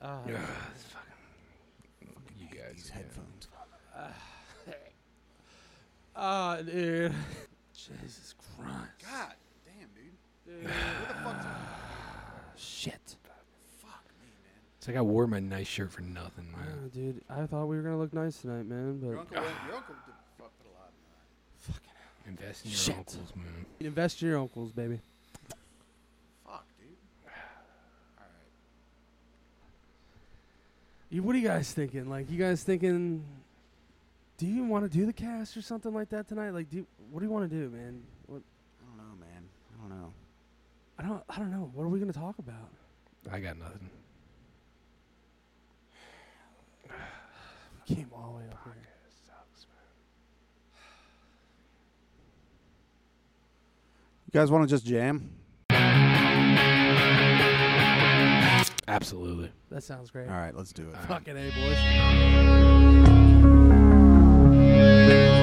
Ah, Yeah, it's fucking, you guys. These yeah. headphones. Ah, dude. Jesus Christ. God damn, dude. Dude. What the fuck's Shit. Fuck me, man. It's like I wore my nice shirt for nothing, man. dude, I thought we were gonna look nice tonight, man, Your but uncle, your uncle did fuck put a lot in fucking Invest in your Shit. uncles, man. invest in your uncles, baby. that. Fuck, dude. All right. You, what are you guys thinking? Like, you guys thinking? Do you want to do the cast or something like that tonight? Like, do you, what do you want to do, man? What, I don't know, man. I don't know. I don't. I don't know. What are we gonna talk about? I got nothing. We came all the way up here. You guys want to just jam? Absolutely. That sounds great. All right, let's do it. Fucking a boys.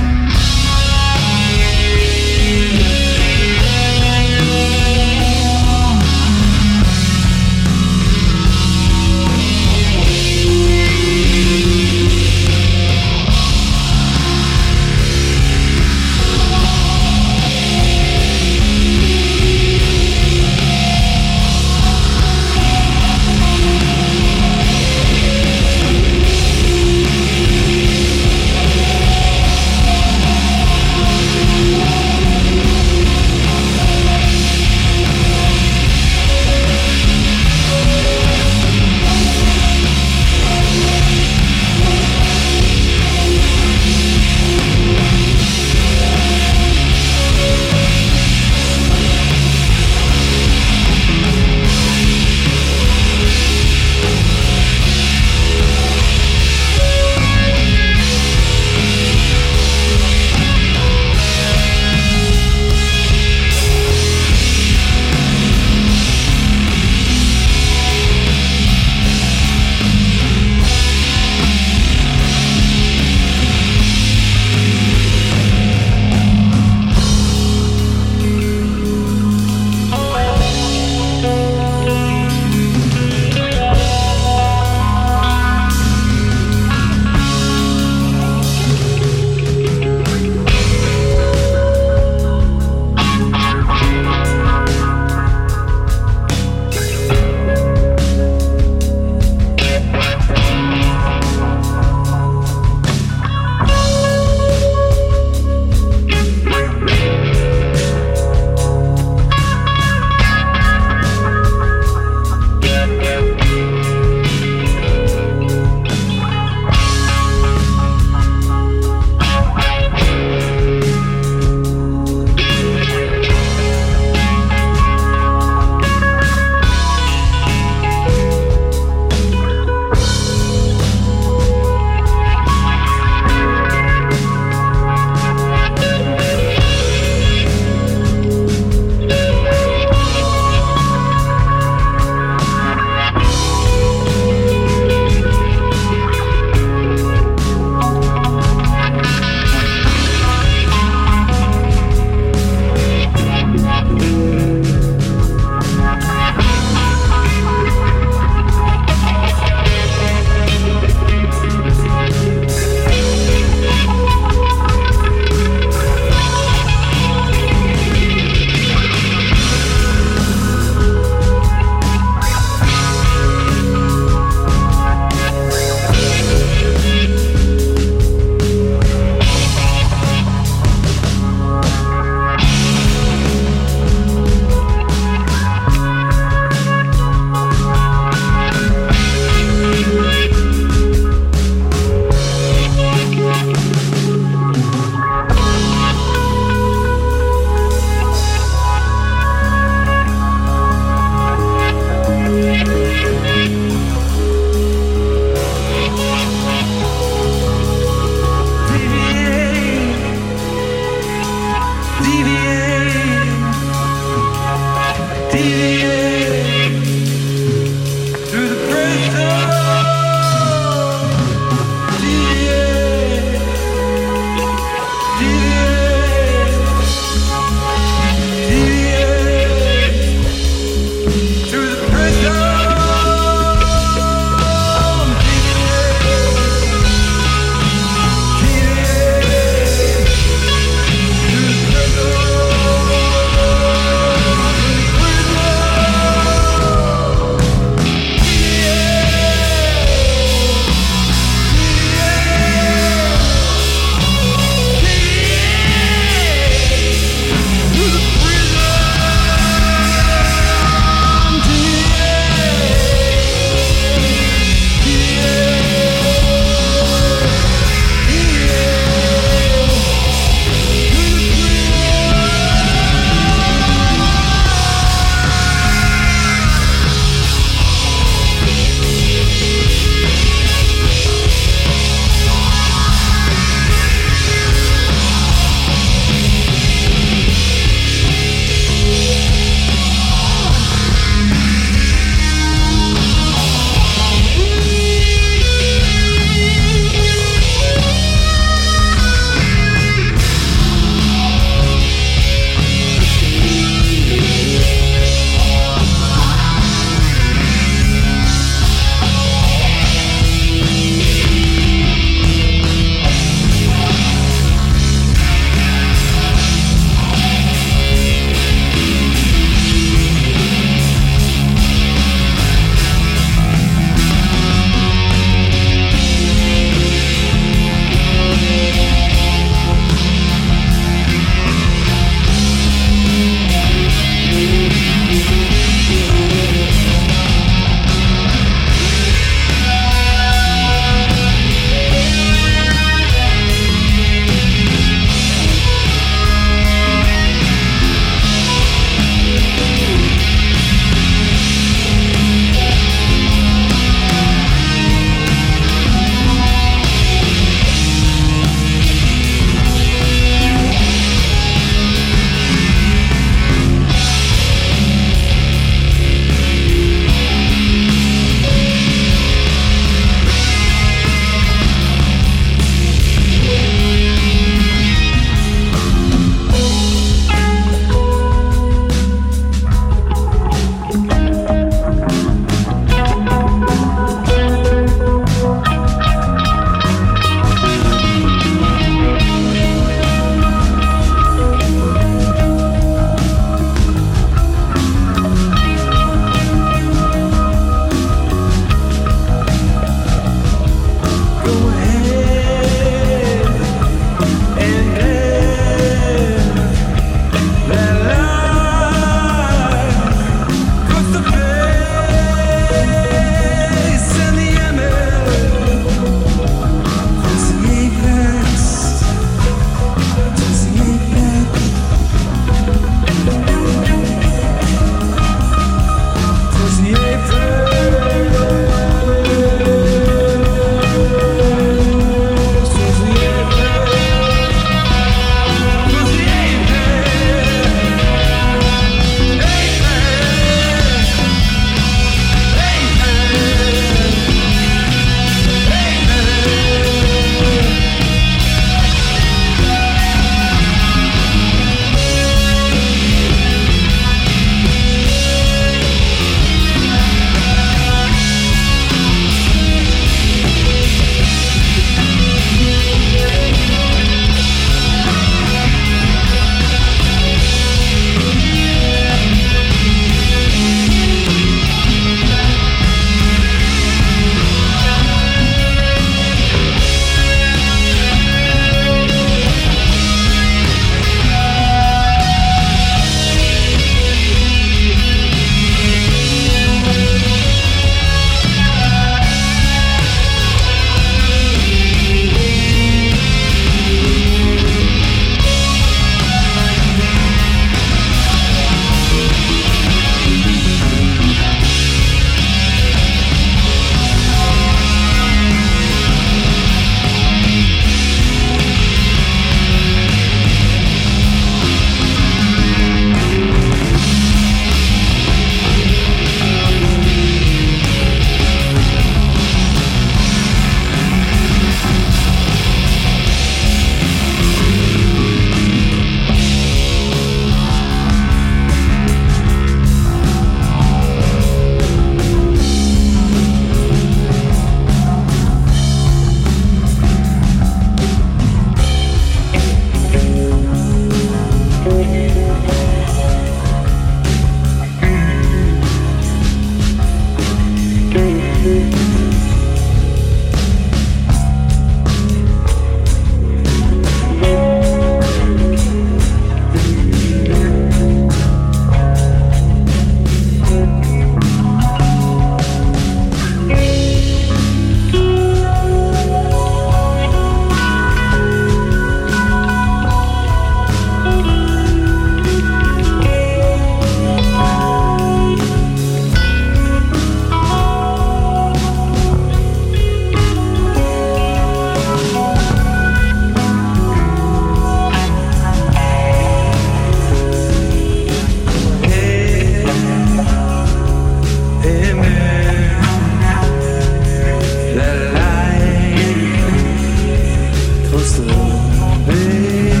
Hey.